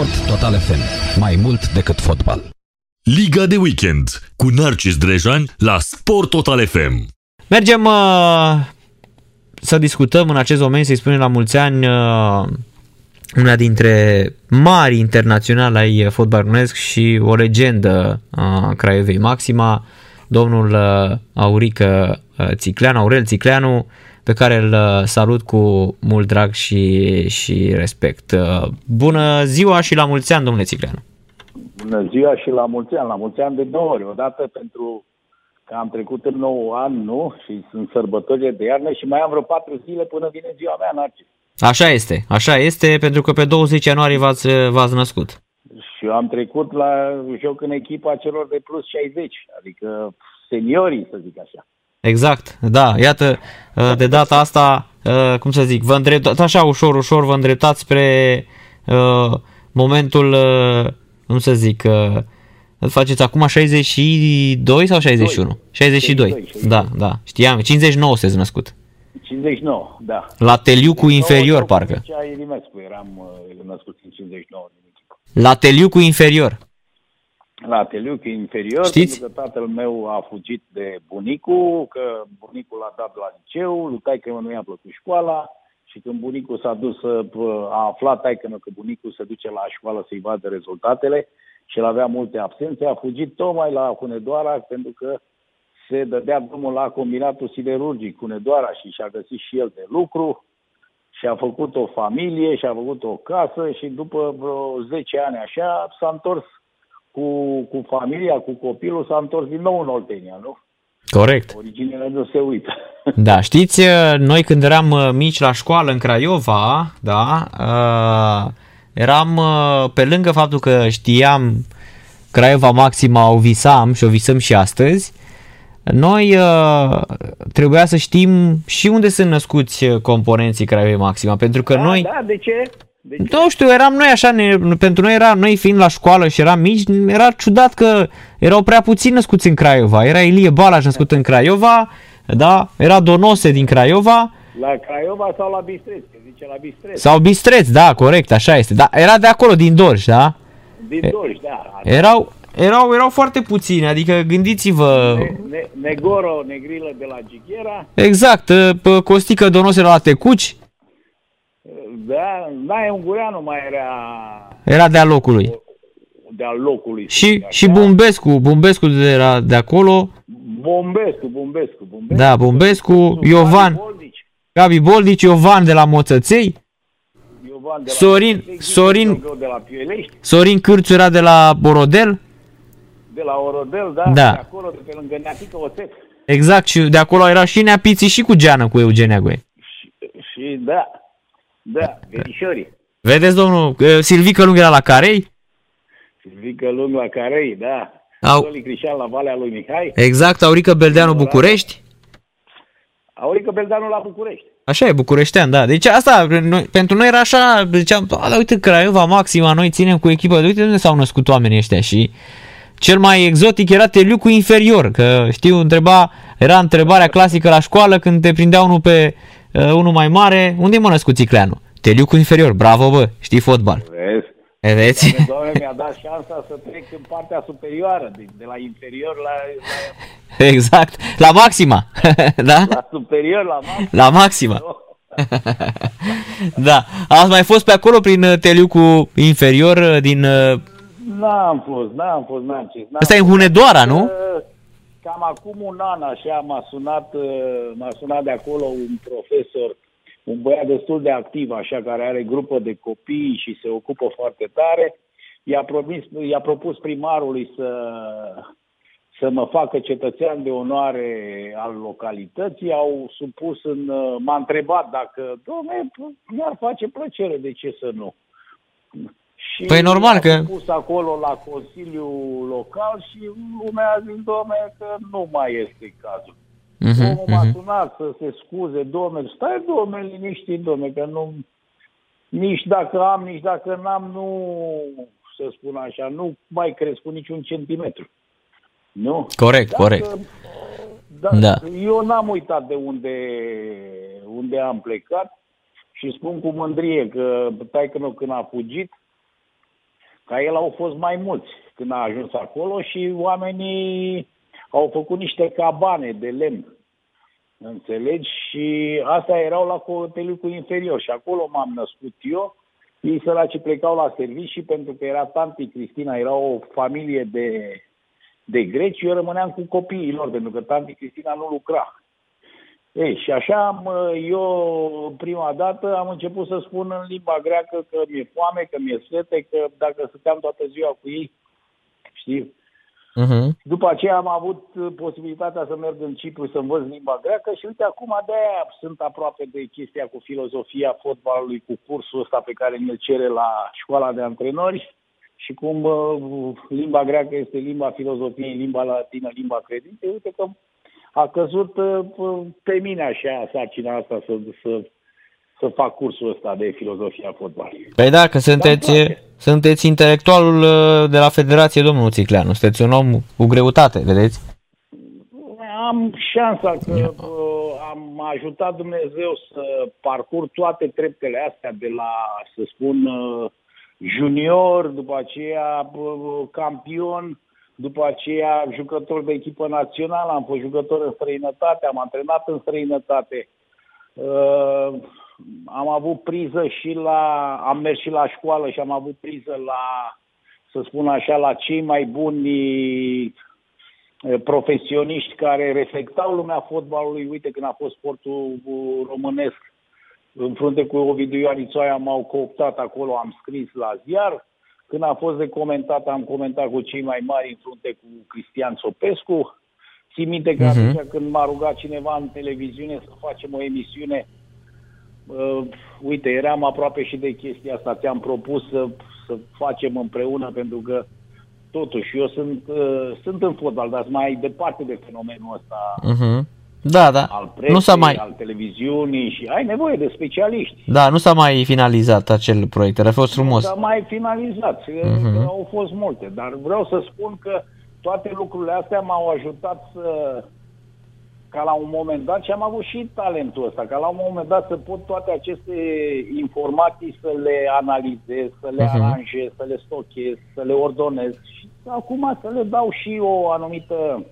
Sport Total FM. Mai mult decât fotbal. Liga de weekend cu Narcis Drejan la Sport Total FM. Mergem uh, să discutăm în acest moment, să-i spunem la mulți ani, uh, una dintre mari internaționali ai fotbal românesc și o legendă a Craiovei Maxima, domnul uh, Aurică uh, Țicleanu, Aurel Țicleanu, pe care îl uh, salut cu mult drag și, și respect. Uh, Bună ziua și la mulți ani, domnule Țicleanu! Bună ziua și la mulți ani, la mulți ani de două ori. Odată pentru că am trecut în nou an, nu? Și sunt sărbătorile de iarnă și mai am vreo patru zile până vine ziua mea, Narcis. Așa este, așa este, pentru că pe 20 ianuarie v-ați, v-ați născut. Și eu am trecut la joc în echipa celor de plus 60, adică seniorii, să zic așa. Exact, da, iată, uh, de data asta, uh, cum să zic, vă îndreptați așa ușor, ușor, vă îndreptați spre uh, momentul, uh, cum să zic, uh, faceți acum 62 sau 61? 62, 62, da, da, știam, 59 se născut. 59, da. La Teliucu inferior, parcă. Cea Irimescu, eram uh, născut în 59 din echipă. La Teliucu inferior. La Teliuc inferior, Știți? pentru că tatăl meu a fugit de bunicul, că bunicul l-a dat la liceu, lui taică nu i-a plăcut școala și când bunicul s-a dus, să, a aflat taică că bunicul se duce la școală să-i vadă rezultatele și el avea multe absențe, a fugit tocmai la Hunedoara pentru că se dădea drumul la combinatul siderurgic Hunedoara și și-a găsit și el de lucru și a făcut o familie și a făcut o casă și după vreo 10 ani așa s-a întors cu, cu familia, cu copilul, s-a întors din nou în Oltenia, nu? Corect. Originele nu se uită. Da, știți, noi când eram uh, mici la școală în Craiova, da, uh, eram uh, pe lângă faptul că știam Craiova Maxima o visam și o visăm și astăzi, noi uh, trebuia să știm și unde sunt născuți uh, componenții Craiovei Maxima, pentru că da, noi... Da, de ce? De ce? Nu știu, eram noi așa, ne, pentru noi era, noi fiind la școală și eram mici, era ciudat că erau prea puțini născuți în Craiova. Era Ilie Balaj născut în Craiova, da, era Donose din Craiova, La Craiova sau la Bistreț? Că zice la Bistreț. sau Bistreț, da, corect, așa este. Da, era de acolo, din Dorj, da? Din Dolj, da. Erau, erau, erau foarte puțini, adică gândiți-vă, Ne, ne, Negoro, Negrilă de la Ghighera. exact, pe Costică Donose la Tecuci, Da, Nae Ungureanu mai era era de-a locului. de-al locului. să Și, zic și așa. Bumbescu, Bumbescu de, era de acolo, Bombescu, Bombescu, Bombescu. Da, Bombescu, Nu, Iovan. Gabi Boldici, Gabi Boldici, Iovan de la Moțăței, Iovan de la Sorin- Piolești, Sorin- Gheorghe de la Piolești, Sorin Cârțu era de la Borodel, de la Orodel, da, Da. de acolo, de pe lângă Neatică Oțet. exact, și de acolo era și Neapiții și cu Geană cu Eugenia Goe. Și, și da, da, verișorii. Vedeți, domnul, că Silvică Lung era la Carei? Silvică Lung la Carei, da. Au. Toli Crișan la Valea lui Mihai. Exact, Aurică Beldeanu București. Aurică Beldeanu la București. Așa e, bucureștean, da. Deci asta, noi, pentru noi era așa, ziceam, a, dar uite, Craiova Maxima, noi ținem cu echipă, uite de unde s-au născut oamenii ăștia și cel mai exotic era Teliucu inferior, că știu, întreba, era întrebarea clasică la școală când te prindea unul pe uh, unul mai mare, unde e mă născut Țicleanu? Teliucu inferior, bravo bă, știi fotbal. Vezi? Vedeți? Doamne, Doamne, mi-a dat șansa să trec în partea superioară, de, de la inferior la, la, Exact, la maxima, da? la superior, la maxim. La maxima. Da, ați mai fost pe acolo prin uh, Teliucu inferior uh, din... uh, N-am fost, n-am fost, n-am ce. n-am Asta e în fost. Hunedoara, nu? Uh, Cam acum un an așa m-a sunat, uh, m-a sunat de acolo un profesor, un băiat destul de activ așa, care are grupă de copii și se ocupă foarte tare. I-a, promis, i-a propus primarului să, să mă facă cetățean de onoare al localității. Au supus în... uh, M-a întrebat dacă, domne, mi-ar face plăcere, de ce să nu? Și Păi normal a că- pus acolo la Consiliul Local și lumea a zis, domne, că nu mai este cazul. Mhm, Omul m-a mhm. sunat să se scuze, domne, stai, domne, liniștit, domne, că nu, nici dacă am, nici dacă n-am, nu, să spun așa, nu mai cresc cu niciun centimetru. Nu? Corect, Dacă- corect. Da, Da. Eu n-am uitat de unde, unde am plecat și spun cu mândrie că taică meu când a fugit, Ca el au fost mai mulți când a ajuns acolo și oamenii au făcut niște cabane de lemn. Înțelegi? Și astea erau la hotelul cu inferior și acolo m-am născut eu. Ei săraci plecau la servicii pentru că era tanti Cristina, era o familie de, de greci, eu rămâneam cu copiii lor, pentru că tanti Cristina nu lucra. Ei, și așa am, eu prima dată am început să spun în limba greacă că mi-e foame, că mi-e sete, că dacă stăteam toată ziua cu ei, știi? Uh-huh. După aceea am avut posibilitatea să merg în Cipru să învăț limba greacă și uite acum de aia sunt aproape de chestia cu filozofia fotbalului, cu cursul ăsta pe care mi-l cere la școala de antrenori și cum uh, limba greacă este limba filozofiei, limba latină, limba credinței, uite că a căzut uh, pe mine așa sarcina asta să, să, să fac cursul ăsta de filozofia fotbalului. Păi da, că sunteți, sunteți intelectualul uh, de la Federație, domnul Țicleanu. Sunteți un om cu greutate, vedeți? Am șansa că uh, am ajutat Dumnezeu să parcurg toate treptele astea de la, să spun, uh, junior, după aceea uh, campion, după aceea jucător de echipă națională, am fost jucător în străinătate, am antrenat în străinătate. Uh, am avut priză și la, am mers și la școală și am avut priză la, să spun așa, la cei mai buni uh, profesioniști care reflectau lumea fotbalului. Uite, când a fost sportul uh, românesc, în frunte cu Ovidiu Ioanițoaia m-au cooptat acolo, am scris la ziar. Când a fost de comentat, am comentat cu cei mai mari în frunte cu Cristian Sopescu. Țin minte că uh-huh. atunci când m-a rugat cineva în televiziune să facem o emisiune, uh, uite, eram aproape și de chestia asta. Ți-am propus să, să facem împreună, pentru că totuși eu sunt, uh, sunt în fotbal, dar mai departe de fenomenul ăsta. Uh-huh da, da. Al presei, nu s-a mai... al televiziunii și ai nevoie de specialiști. Da, nu s-a mai finalizat acel proiect, a fost frumos. Nu s-a mai finalizat, uh-huh. au fost multe, dar vreau să spun că toate lucrurile astea m-au ajutat să ca la un moment dat, și am avut și talentul ăsta, ca la un moment dat să pot toate aceste informații să le analizez, să le uh-huh. aranjez, să le stochez, să le ordonez și acum să le dau și o anumită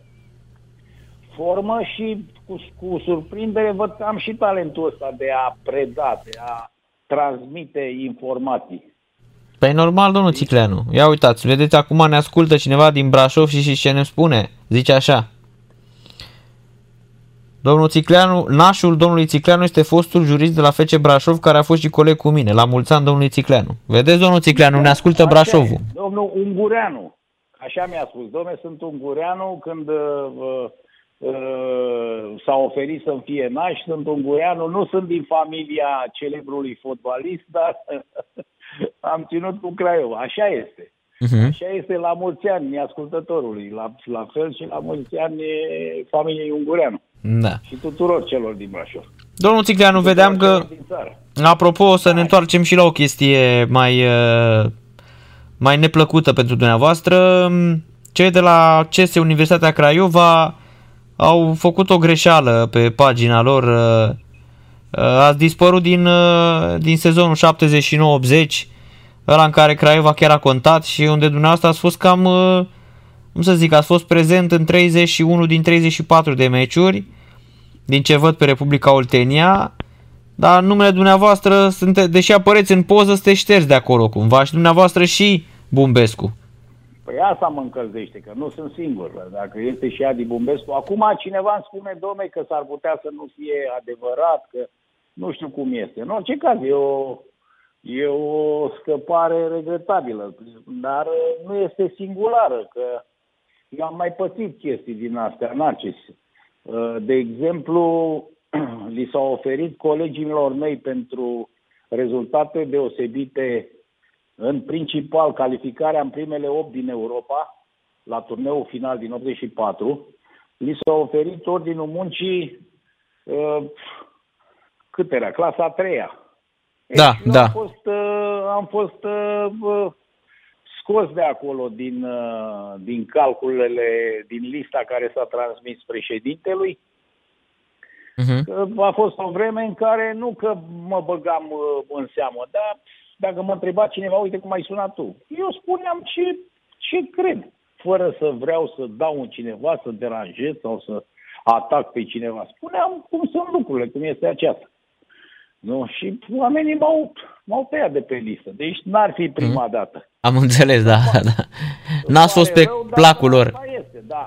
formă și cu, cu surprindere văd că am și talentul ăsta de a preda, de a transmite informații. Păi normal, domnul Țicleanu. Ia uitați, vedeți, acum ne ascultă cineva din Brașov și, și ce ne spune. Zice așa. Domnul Țicleanu, nașul domnului Țicleanu este fostul jurist de la FC Brașov care a fost și coleg cu mine. La mulți ani domnului Țicleanu. Vedeți, domnul Țicleanu, ne ascultă Brașovul. Domnul Ungureanu. Așa mi-a spus. Domnule, sunt Ungureanu când uh, Uh, s-a oferit să-mi fie naș, sunt ungureanu, nu sunt din familia celebrului fotbalist, dar am ținut cu Craiova. Așa este. Uh-huh. Așa este la mulți ani ascultătorului, la, la fel și la mulți ani familiei Ungureanu. Da. Și tuturor celor din Brașov. Domnul Țicleanu, vedeam că, apropo, să ne întoarcem și la o chestie mai, uh, mai neplăcută pentru dumneavoastră. Cei de la CESE Universitatea Craiova au făcut o greșeală pe pagina lor. Uh, uh, a dispărut din, uh, din sezonul 79-80, ăla în care Craiova chiar a contat și unde dumneavoastră ați fost cam, cum să zic, ați fost prezent în 31 din 34 de meciuri, din ce văd pe Republica Oltenia, dar numele dumneavoastră, sunte, deși apăreți în poză, sunteți șters de acolo cumva și dumneavoastră și Bumbescu. Păi asta mă încălzește, că nu sunt singur. Dacă este și Adi Bumbescu. Acum cineva îmi spune, domne, că s-ar putea să nu fie adevărat, că nu știu cum este. În orice caz, e o, e o scăpare regretabilă, dar nu este singulară, că eu am mai pățit chestii din astea, Narcis. De exemplu, li s-au oferit colegilor mei pentru rezultate deosebite în principal calificarea în primele 8 din Europa, la turneul final din 84, li s-a oferit ordinul muncii uh, cât era? Clasa a treia. Da, deci, da. Am fost, uh, am fost uh, scos de acolo din, uh, din calculele, din lista care s-a transmis președintelui. Uh-huh. A fost o vreme în care nu că mă băgam uh, în seamă, dar dacă mă întreba cineva, uite cum ai sunat tu, eu spuneam ce, ce cred, fără să vreau să dau un cineva, să deranjez sau să atac pe cineva. Spuneam cum sunt lucrurile, cum este aceasta. Nu? Și oamenii m-au, m-au tăiat de pe listă. Deci n-ar fi prima mm. dată. Am înțeles, da. da. N-ați fost pe rău, placul lor. Asta este, da.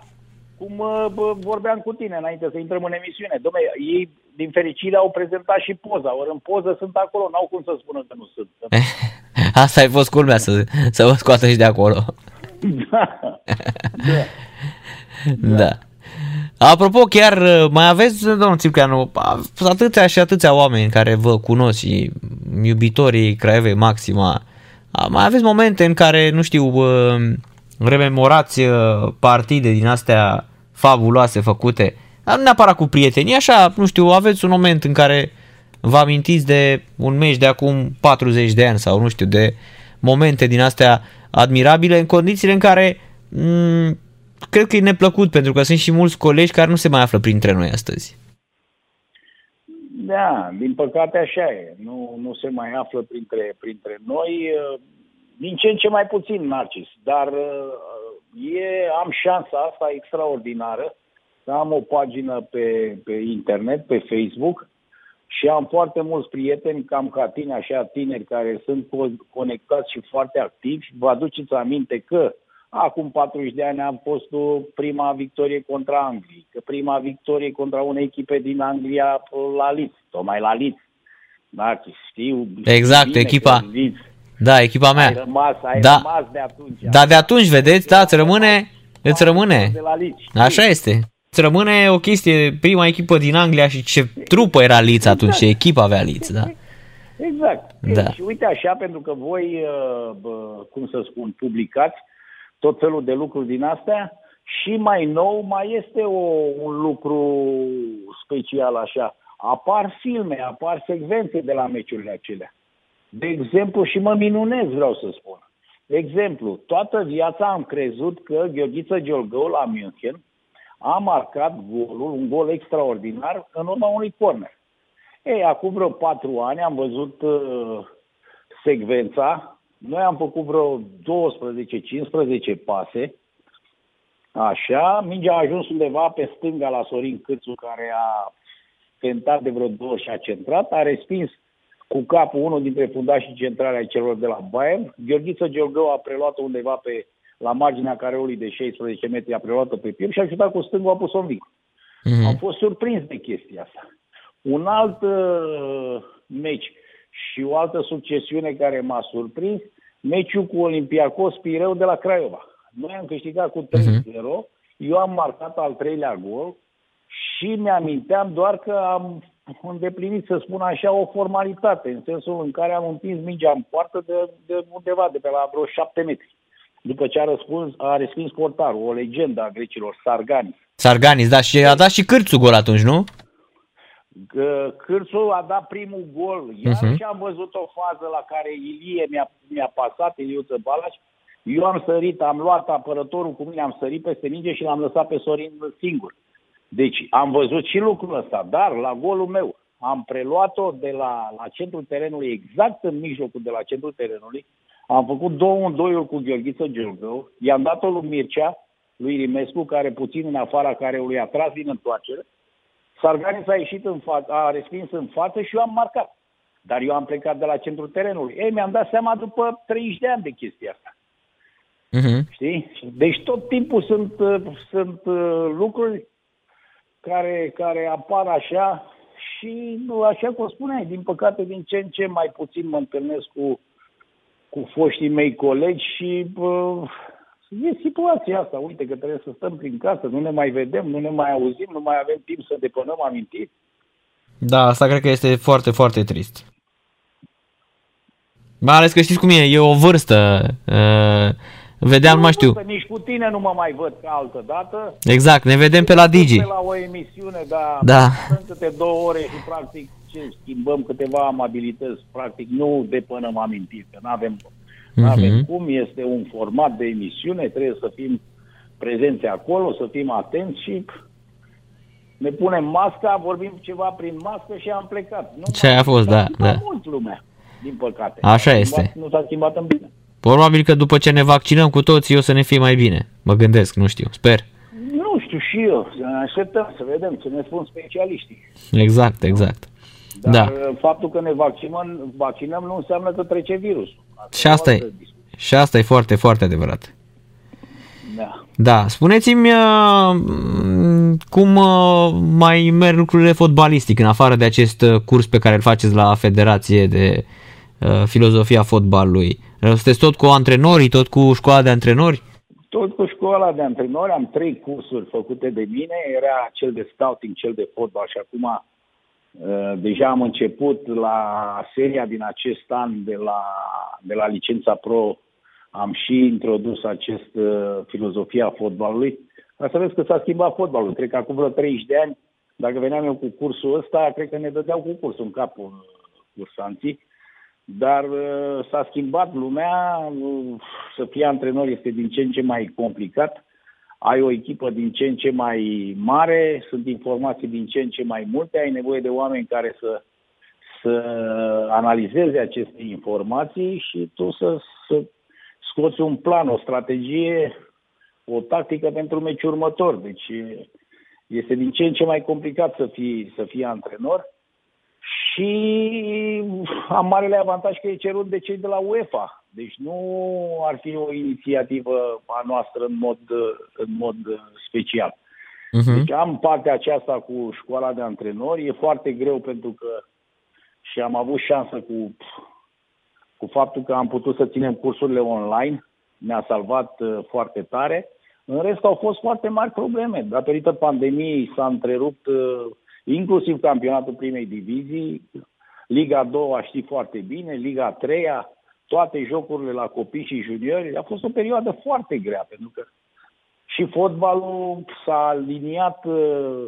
Cum bă, vorbeam cu tine înainte să intrăm în emisiune. Dom'le, ei, din fericire, au prezentat și poza. Ori în poză sunt acolo, n-au cum să spună că nu sunt. Asta ai fost culmea, să, să vă scoată și de acolo. da. da. da. da. Apropo, chiar uh, mai aveți, domnul Țipceanu, atâția și atâția oameni care vă cunosc și iubitorii Craiovei Maxima, mai aveți momente în care, nu știu, uh, rememorați uh, partide din astea fabuloase făcute, nu neapărat cu prieteni, așa, nu știu, aveți un moment în care vă amintiți de un meci de acum 40 de ani sau nu știu, de momente din astea admirabile în condițiile în care m- cred că e neplăcut pentru că sunt și mulți colegi care nu se mai află printre noi astăzi. Da, din păcate așa e. Nu, nu se mai află printre, printre noi. Din ce în ce mai puțin, Narcis. Dar e, am șansa asta extraordinară să am o pagină pe, pe internet, pe Facebook și am foarte mulți prieteni, cam ca tine, așa tineri, care sunt conectați și foarte activi. Vă aduceți aminte că Acum 40 de ani am fost prima victorie contra Angliei, că prima victorie contra unei echipe din Anglia la Leeds, tocmai la Leeds. Da, știu. Exact, bine echipa. Da, echipa mea. Ai rămas, ai da. rămas de atunci. Da, de atunci, vedeți, da, îți rămâne, îți rămâne. De la Leeds, Așa este. Îți rămâne o chestie, prima echipă din Anglia și ce trupă era Leeds atunci, exact. ce echipă avea Leeds, da. Exact. Da. Și uite așa, pentru că voi, uh, cum să spun, publicați, tot felul de lucruri din astea și mai nou mai este o, un lucru special așa. Apar filme, apar secvențe de la meciurile acelea. De exemplu, și mă minunez, vreau să spun. De exemplu, toată viața am crezut că Gheorghiță Giolgău la München a marcat golul, un gol extraordinar, în urma unui corner. Ei, acum vreo patru ani am văzut uh, secvența noi am făcut vreo 12-15 pase, așa, mingea a ajuns undeva pe stânga la Sorin Câțu, care a tentat de vreo două și a centrat, a respins cu capul unul dintre fundașii centrale ai celor de la Bayern. Gheorghiță Georgău a preluat-o undeva pe, la marginea careului de 16 metri, a preluat-o pe piept și a ajutat cu stângul, a pus-o în vic. Mm-hmm. Am fost surprins de chestia asta. Un alt uh, meci și o altă succesiune care m-a surprins, meciul cu Olympiacos Pireu de la Craiova. Noi am câștigat cu 3-0, uh-huh. Mhm. eu am marcat al treilea gol și mi-aminteam doar că am îndeplinit, să spun așa, o formalitate, în sensul în care am împins mingea în poartă de, de undeva, de pe la vreo șapte metri. După ce a, răspuns, a respins portarul, o legendă a grecilor, Sarganis. Sarganis, da, și a dat și cârțul gol atunci, nu? Cârțul a dat primul gol, iar uh-huh. și am văzut o fază la care Ilie mi-a, mi-a pasat, Iliuță Balaș, eu am sărit, am luat apărătorul cu mine, am sărit peste minge și l-am lăsat pe Sorin singur. Deci am văzut și lucrul ăsta, dar la golul meu am preluat-o de la, la centrul terenului, exact în mijlocul de la centrul terenului, am făcut două în doiul cu Gheorghiță Gheorghău, i-am dat-o lui Mircea, lui Rimescu, care puțin în afara careului a tras din întoarcere, Sarganis a ieșit în față, a respins în față și eu am marcat. Dar eu am plecat de la centrul terenului. Ei, mi-am dat seama după 30 de ani de chestia asta. Uh-huh. Știi? Deci tot timpul sunt, sunt uh, lucruri care, care apar așa și așa cum spuneai, din păcate din ce în ce mai puțin mă întâlnesc cu, cu foștii mei colegi și uh, E situația asta, uite că trebuie să stăm prin casă, nu ne mai vedem, nu ne mai auzim, nu mai avem timp să depănăm amintiri. Da, asta cred că este foarte, foarte trist. Mai ales că știți cum e, e o vârstă. Uh, vedeam, nu mai știu. Nici cu tine nu mă mai văd ca altă dată. Exact, ne vedem pe la Digi. Pe la o emisiune, dar da. sunt câte două ore și practic ce schimbăm câteva amabilități, practic nu depănăm amintiri, că nu avem nu uh-huh. avem cum, este un format de emisiune, trebuie să fim prezenți acolo, să fim atenți și ne punem masca, vorbim ceva prin mască și am plecat. Nu Ce a fost, da, da. mult lumea. din păcate. Așa S-a este. Schimbat, nu s-a schimbat în bine. Probabil că după ce ne vaccinăm cu toții o să ne fie mai bine. Mă gândesc, nu știu, sper. Nu știu și eu, să ne așteptăm, să vedem ce ne spun specialiștii. Exact, exact. Dar Da. uh, faptul că ne vaccinăm, vaccinăm nu înseamnă că trece virusul. Și asta o e. altă discuție. Și asta e foarte, foarte adevărat. Da. Da, spuneți-mi uh, m, cum uh, mai merg lucrurile fotbalistic în afară de acest uh, curs pe care îl faceți la Federație de uh, Filozofia Fotbalului. Uh, Sunteți tot cu antrenorii, tot cu școala de antrenori? Tot cu școala de antrenori am trei cursuri făcute de mine. Era cel de scouting, cel de fotbal și acum uh, deja am început la seria din acest an de la, de la licența pro. Am și introdus acest uh, filozofia fotbalului. Ca să vezi că s-a schimbat fotbalul. Cred că acum vreo 30 de ani, dacă veneam eu cu cursul ăsta, cred că ne dădeau cu cursul în cap uh, cursanții. Dar uh, s-a schimbat lumea, uh, să fii antrenor este din ce în ce mai complicat, ai o echipă din ce în ce mai mare, sunt informații din ce în ce mai multe, ai nevoie de oameni care să, să analizeze aceste informații și tu să, să scoți un plan, o strategie, o tactică pentru meciul următor. Deci este din ce în ce mai complicat să fii, să fii antrenor și am marele avantaj că e cerut de cei de la UEFA. Deci nu ar fi o inițiativă a noastră în mod, în mod special. Uh-huh. Deci am partea aceasta cu școala de antrenori. E foarte greu pentru că și am avut șansă cu, cu faptul că am putut să ținem cursurile online. Ne-a salvat uh, foarte tare. În rest au fost foarte mari probleme. Datorită pandemiei s-a întrerupt uh, inclusiv campionatul primei divizii, Liga 2 știi foarte bine, Liga 3 toate jocurile la copii și juniori. A fost o perioadă foarte grea, pentru că și fotbalul s-a aliniat uh,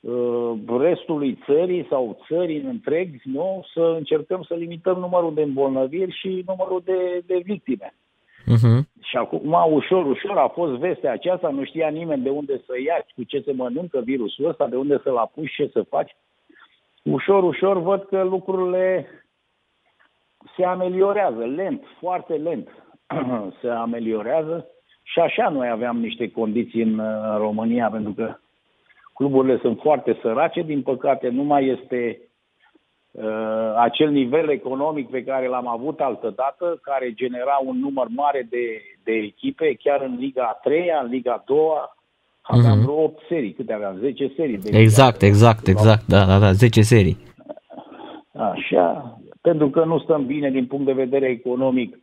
uh, restului țării sau țării în întreg, nu? să încercăm să limităm numărul de îmbolnăviri și numărul de, de victime. Uh-huh. Și acum, ușor, ușor a fost vestea aceasta, nu știa nimeni de unde să ia, cu ce se mănâncă virusul ăsta, de unde să-l apuci, ce să faci. Ușor, ușor văd că lucrurile se ameliorează, lent, foarte lent se ameliorează și așa noi aveam niște condiții în uh, România, pentru că cluburile sunt foarte sărace, din păcate nu mai este uh, acel nivel economic pe care l-am avut altădată, care genera un număr mare de, de echipe, chiar în Liga a 3 în Liga a 2 aveam Mhm. vreo 8 serii, câte aveam? 10 serii. De Liga Exact, a treia. exact, exact, da, da, da, 10 serii. Așa, pentru că nu stăm bine din punct de vedere economic,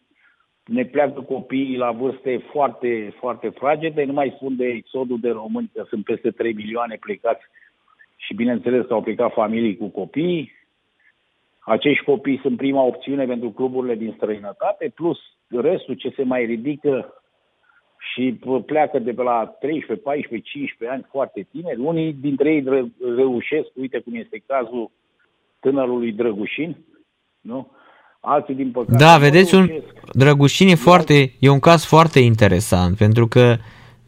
ne pleacă copiii la vârste foarte, foarte fragede, nu mai spun de exodul de români, că sunt peste 3 milioane plecați și bineînțeles că au plecat familii cu copii. Acești copii sunt prima opțiune pentru cluburile din străinătate, plus restul ce se mai ridică și p- pleacă de pe la 13, 14, 15 ani foarte tineri. Unii dintre ei ră- reușesc, uite cum este cazul tânărului Drăgușin, nu? Alții, din păcate, Da, nu vedeți, un reușesc. Drăgușin e, foarte, e un caz foarte interesant, pentru că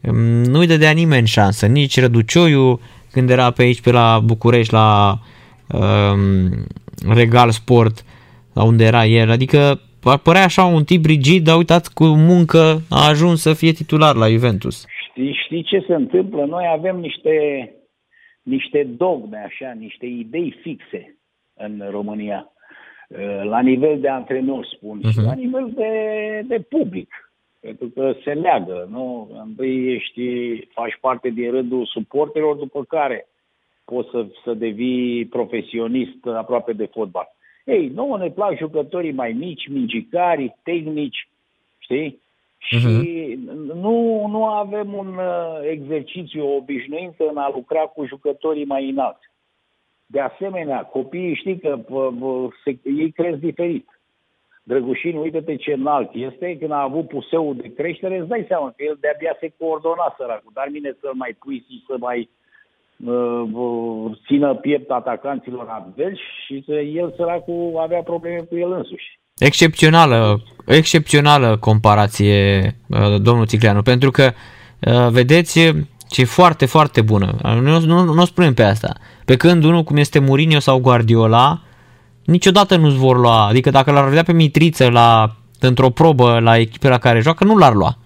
mm, nu-i dădea nimeni șansă, nici Răducioiu, când era pe aici, pe la București, la um, Regal Sport, la unde era el, adică ar părea așa un tip rigid, dar uitați cu muncă a ajuns să fie titular la Juventus. Știi, știi ce se întâmplă? Noi avem niște, niște dogme, așa, niște idei fixe în România. Uh, La nivel de antrenor, spun, uh-huh. și Mhm. la nivel de, de public. Pentru că se leagă, nu? Întâi ești, faci parte din rândul suporterilor, după care poți să, să devii profesionist aproape de fotbal. Ei, nouă ne plac jucătorii mai mici, mingicari, tehnici, știi? Și nu, nu avem un uh, exercițiu, o obișnuință în a lucra cu jucătorii mai înalți. De asemenea, copiii știi că pă, pă, se, ei cresc diferit. Drăgușin, uite-te ce înalt este, când a avut puseul de creștere, îți dai seama că el de-abia se coordona săracul, dar mine să-l mai pui și să mai uh, uh, țină piept atacanților adversi și să el săracul avea probleme cu el însuși. Excepțională, excepțională comparație, uh, domnul Ticleanu, pentru că, uh, vedeți, ce e foarte, foarte bună. Nu, nu, nu o spunem pe asta. Pe când unul cum este Mourinho sau Guardiola, niciodată nu-ți vor lua. Adică dacă l-ar vedea pe Mitriță la, într-o probă la echipele la care joacă, nu l-ar lua.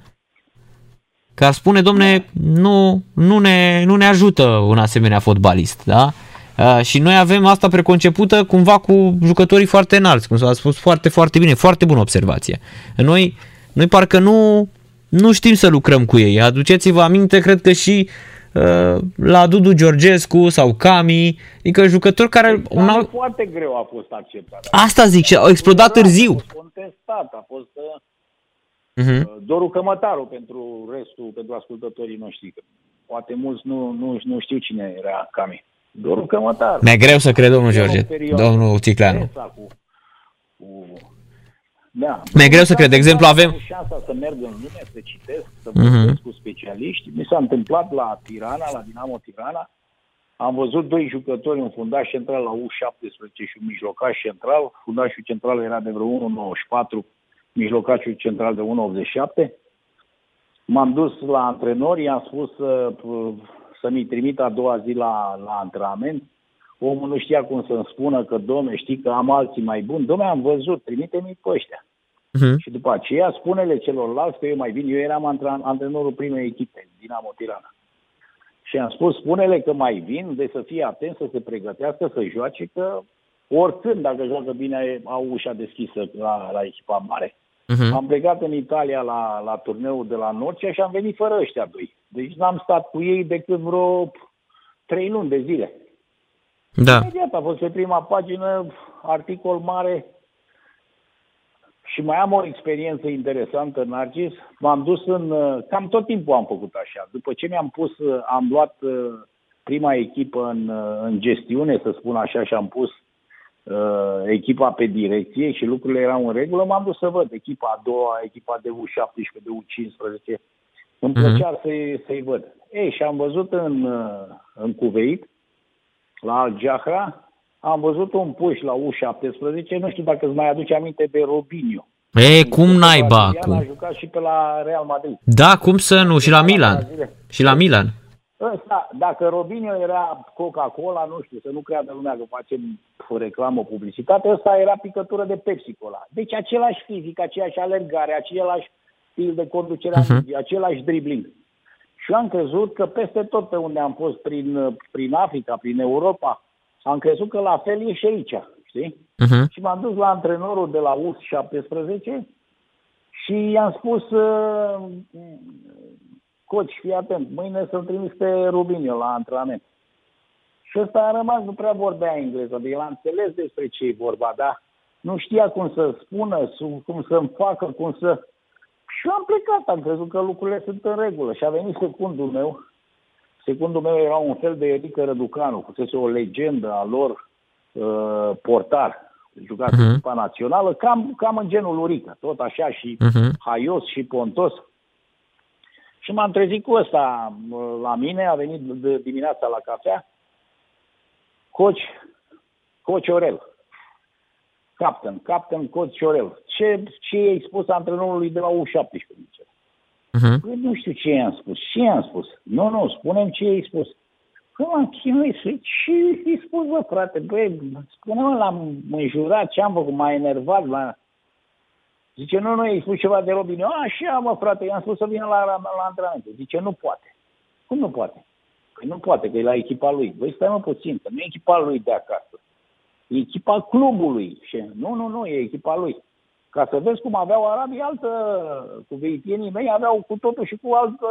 Că ar spune, domne, nu, nu, ne, nu ne ajută un asemenea fotbalist, da? Uh, și noi avem asta preconcepută cumva cu jucătorii foarte înalți, cum s-a spus foarte, foarte bine, foarte bună observație. Noi, noi parcă nu, nu știm să lucrăm cu ei. Aduceți-vă aminte, cred că și uh, la Dudu Georgescu sau Cami, adică jucători care... Deci, un alt... Foarte greu a fost acceptat. Asta zic, și au explodat târziu. A fost contestat, a fost uh-huh. Doru Cămătaru pentru restul, pentru ascultătorii noștri. Poate mulți nu, nu, nu știu cine era Cami. Doru Cămătaru. Mi-e greu să cred, domnul George, domnul Ticleanu. Cu, cu da. Mi-e greu să cred. De exemplu, avem... șansa să merg în lume, să citesc, să mhm. vorbesc uh-huh. cu specialiști. Mi s-a întâmplat la Tirana, la Dinamo Tirana. Am văzut doi jucători, un fundaș central la U17 și un mijlocaș central. Fundașul central era de vreo 1,94, mijlocașul central de 1,87. M-am dus la antrenori, i-am spus să, să mi trimit a doua zi la, la antrenament. Omul nu știa cum să-mi spună că, domne, știi că am alții mai buni. Domne, am văzut, trimite-mi pe ăștia. Uh-huh. Și după aceea spune-le celorlalți că eu mai vin. Eu eram antrenorul primei echipe, Dinamo Tirana. Și am spus, spune-le că mai vin, de să fie atent, să se pregătească, să joace, că oricând, dacă joacă bine, au ușa deschisă la, la echipa mare. Uh-huh. Am plecat în Italia la, la turneul de la Norcia și am venit fără ăștia doi. Deci n-am stat cu ei decât vreo trei luni de zile. Da. Imediat a fost pe prima pagină articol mare și mai am o experiență interesantă, Narcis. M-am dus în... Cam tot timpul am făcut așa. După ce mi-am pus, am luat uh, prima echipă în, uh, în gestiune, să spun așa, și am pus uh, echipa pe direcție și lucrurile erau în regulă, m-am dus să văd echipa a doua, echipa de U17, de U15. Îmi mhm. plăcea uh-huh. să-i, să-i văd. Ei, și am văzut în, uh, în Cuveit, la Al Jahra, am văzut un puș la U17, nu știu dacă îți mai aduce aminte de Robinho. E, cum naiba acum? A jucat și pe la Real Madrid. Da, cum să nu, și la Milan. Și la Milan. Ăsta, dacă Robinho era Coca-Cola, nu știu, să nu creadă lumea că facem reclamă, publicitate, ăsta era picătură de Pepsi-Cola. Deci același fizic, aceeași alergare, același stil de conducere, uh-huh. același dribbling. Și am crezut că peste tot pe unde am fost prin, prin Africa, prin Europa, am crezut că la fel e și aici, știi? Uh-huh. Și m-am dus la antrenorul de la US-17 și i-am spus, uh, coach, fii atent, mâine să-l trimis pe Rubinio la antrenament. Și ăsta a rămas, nu prea vorbea engleză, adică el a înțeles despre ce e vorba, dar nu știa cum să spună, cum să-mi facă, cum să... Și eu am plecat, am crezut că lucrurile sunt în regulă. Și a venit secundul meu. Secundul meu era un fel de Edică Răducanu, fusese o legendă a lor uh, portar. Jucat uh-huh. în echipa națională, cam, cam în genul Urică, tot așa și uh-huh. haios și pontos. Și m-am trezit cu ăsta uh, la mine, a venit de dimineața la cafea, coach, coach Orel, captain, captain coach Ciorel. Ce, ce i-ai spus antrenorului de la U17? Uh-huh. Păi nu știu ce i-am spus. Ce i-am spus? Nu, nu, spunem ce i-ai spus. Păi m-am chinuit să ce i-ai spus, bă, frate? Băi, spune-mă, l-am înjurat, ce am făcut, m-a enervat, la... Zice, nu, nu, i-ai spus ceva de Robin. Așa, mă, frate, i-am spus să vină la, la, la antrenament. Zice, nu poate. Cum nu poate? Păi nu poate, că e la echipa lui. Băi, stai mă puțin, că nu e echipa lui de acasă. E echipa clubului. Și nu, nu, nu, e echipa lui. Ca să vezi cum aveau arabii altă, cu veitienii mei aveau cu totul și cu altă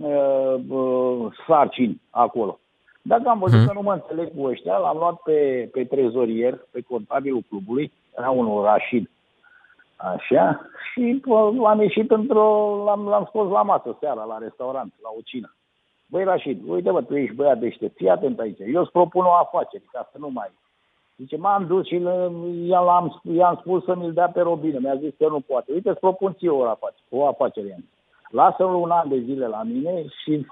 uh, uh, sarcini acolo. Dacă am văzut hmm. că nu mă înțeleg cu ăștia, l-am luat pe, pe trezorier, pe contabilul clubului, era unul Rashid, așa, și l-am ieșit într-o, l-am, l-am scos la masă seara, la restaurant, la o cină. Băi, Rashid, uite bă, tu ești băiat deștept, fii atent aici, eu îți propun o afacere, ca să nu mai Zice, m-am dus și i-am, i-am spus să mi-l dea pe Robine. Mi-a zis că nu poate. Uite, îți propun ție o afacere. O afacere. Lasă-l un an de zile la mine și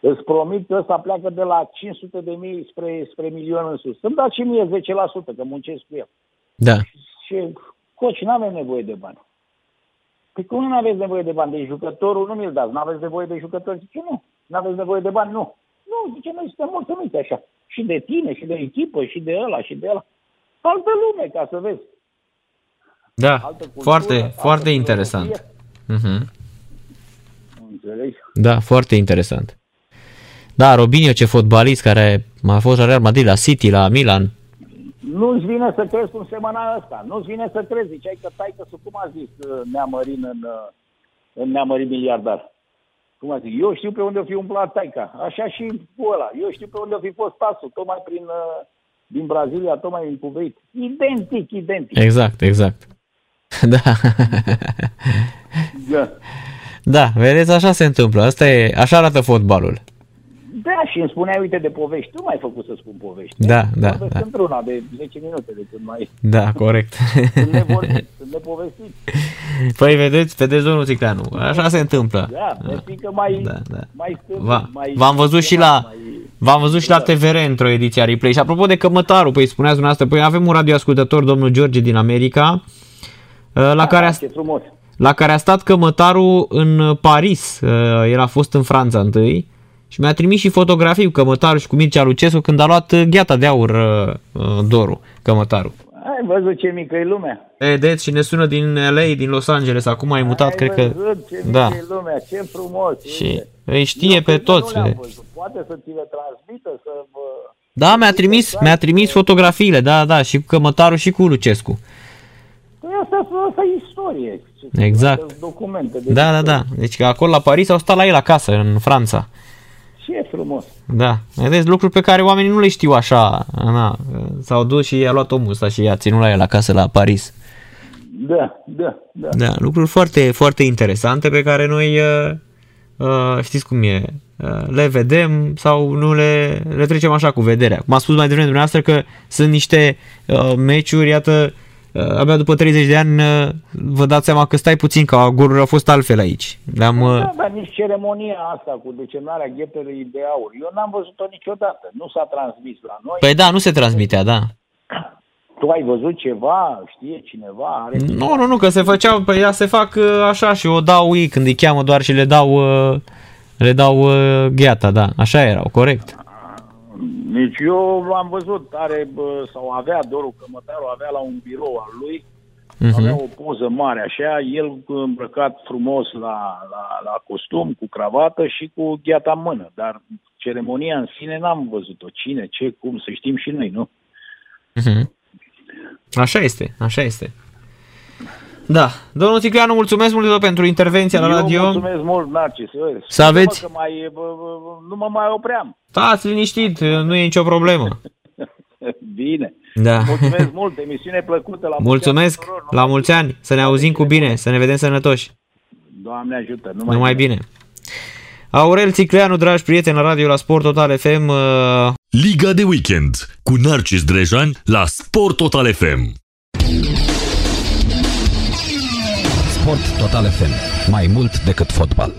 îți promit că ăsta pleacă de la 500 de mii spre, spre milion în sus. Să-mi dați și mie 10%, că muncesc cu el. Da. Și, coci, nu avem nevoie de bani. Păi cum nu aveți nevoie de bani? Deci jucătorul nu mi-l dați. Nu aveți nevoie de jucători? Zice, nu. Nu aveți nevoie de bani? Nu. Nu, zice, noi suntem mulțumiți așa. Și de tine, și de echipă, și de ăla, și de ăla. altă lume, ca să vezi. Da, Altă cultură, foarte, altă foarte filozofie. interesant. Mhm. Înțelegi? Da, foarte interesant. Da, Robinho, ce fotbalist care a fost la Real Madrid, la City, la Milan. Nu-ți vine să crezi cum semăna ăsta. Nu-ți vine să crezi. Ziceai că taică să cum a zis uh, Neamărin în, uh, în Neamărin miliardar. Cum a zis? Eu știu pe unde o fi umplat taica. Așa și cu ăla. Eu știu pe unde o fi fost pasul. Tocmai prin, uh, din Brazilia, tocmai din Cuveit. Identic, identic. Exact, exact. Da. Da. da, vedeți, așa se întâmplă. Asta e, așa arată fotbalul. Da, și îmi spuneai, uite, de povești. Tu m-ai făcut să spun povești. Da, da, Vorbesc da. într-una de 10 minute de când mai... Da, corect. Sunt nevorbit, sunt nepovestit. Păi vedeți, vedeți domnul Țicleanu, așa se întâmplă. Da, da. că mai, Da, da. mai stând, Va, mai... v-am văzut și la mai- v-am văzut și la TVR într-o ediție a replay. Și apropo de cămătarul, păi spuneați dumneavoastră, păi avem un radioascultător, domnul George din America, la care a, Ce frumos. la care a stat cămătarul în Paris. El a fost în Franța întâi și mi-a trimis și fotografii cu cămătarul și cu Mircea Lucescu când a luat gheata de aur uh, dorul, cămătarul. Ai văzut ce mică e lumea? Vedeți și ne sună din LA, din Los Angeles, acum ai mutat, Ai cred că... văzut ce mică Da. e lumea, ce frumos. Și uite. îi știe Eu pe cred că toți. Nu le-am vede. văzut. Poate să ți le transmită, să vă... Da, mi-a trimis, mi-a trimis fotografiile, da, da, și cu cămătarul și cu Lucescu. Păi asta, asta e istorie. Exact. Asta documente. De Da, da, istorie. da. Deci că acolo la Paris au stat la el acasă, în Franța. Ce frumos. Da. Vedeți lucruri pe care oamenii nu le știu așa. Na, s-au dus și i-a luat omul ăsta și i-a ținut la el acasă la Paris. Da, da, da. Da, lucruri foarte, foarte interesante pe care noi, uh, uh, știți cum e, uh, le vedem sau nu le, le trecem așa cu vederea. Cum a spus mai devreme dumneavoastră că sunt niște uh, meciuri, iată, uh, abia după 30 de ani uh, vă dați seama că stai puțin, că golurile au fost altfel aici. Le-am, uh, Da, dar nici ceremonia asta cu decernarea ghetelui de aur, eu n-am văzut-o niciodată. Nu s-a transmis la noi. Păi da, nu se transmitea, da. Tu ai văzut ceva? Știe cineva? Are... Nu, nu, nu, că se făceau, pe ea se fac uh, așa și o dau ei când îi cheamă doar și le dau, uh, le dau uh, gheata, da, așa erau, corect. Nici eu am văzut, are, bă, sau avea Doru Cămătaru, avea la un birou al lui, Mhm. avea o poză mare așa, el îmbrăcat frumos la, la, la costum, cu cravată și cu gheata în mână, dar ceremonia în sine n-am văzut-o. Cine, ce, cum, să știm și noi, nu? Mhm. Așa este, așa este. Da, domnul Ticleanu, mulțumesc mult de tot pentru intervenția la eu radio. mulțumesc mult, Narcis. Să aveți- Scuze-mă Că mai, bă, bă, nu mă mai opream. Stați liniștit, nu e nicio problemă. Bine. Da. Mulțumesc mult, emisiune plăcută. La mulți Mulțumesc, ani tuturor, la numai mulți ani, să ne auzim cu bine, să ne vedem sănătoși. Doamne ajută. Numai, Numai bine. Aurel Țicleanu, dragi prieteni, la radio la Sport Total FM. uh, Liga de weekend cu Narcis Drejan la Sport Total FM. Sport Total FM. Mai mult decât fotbal.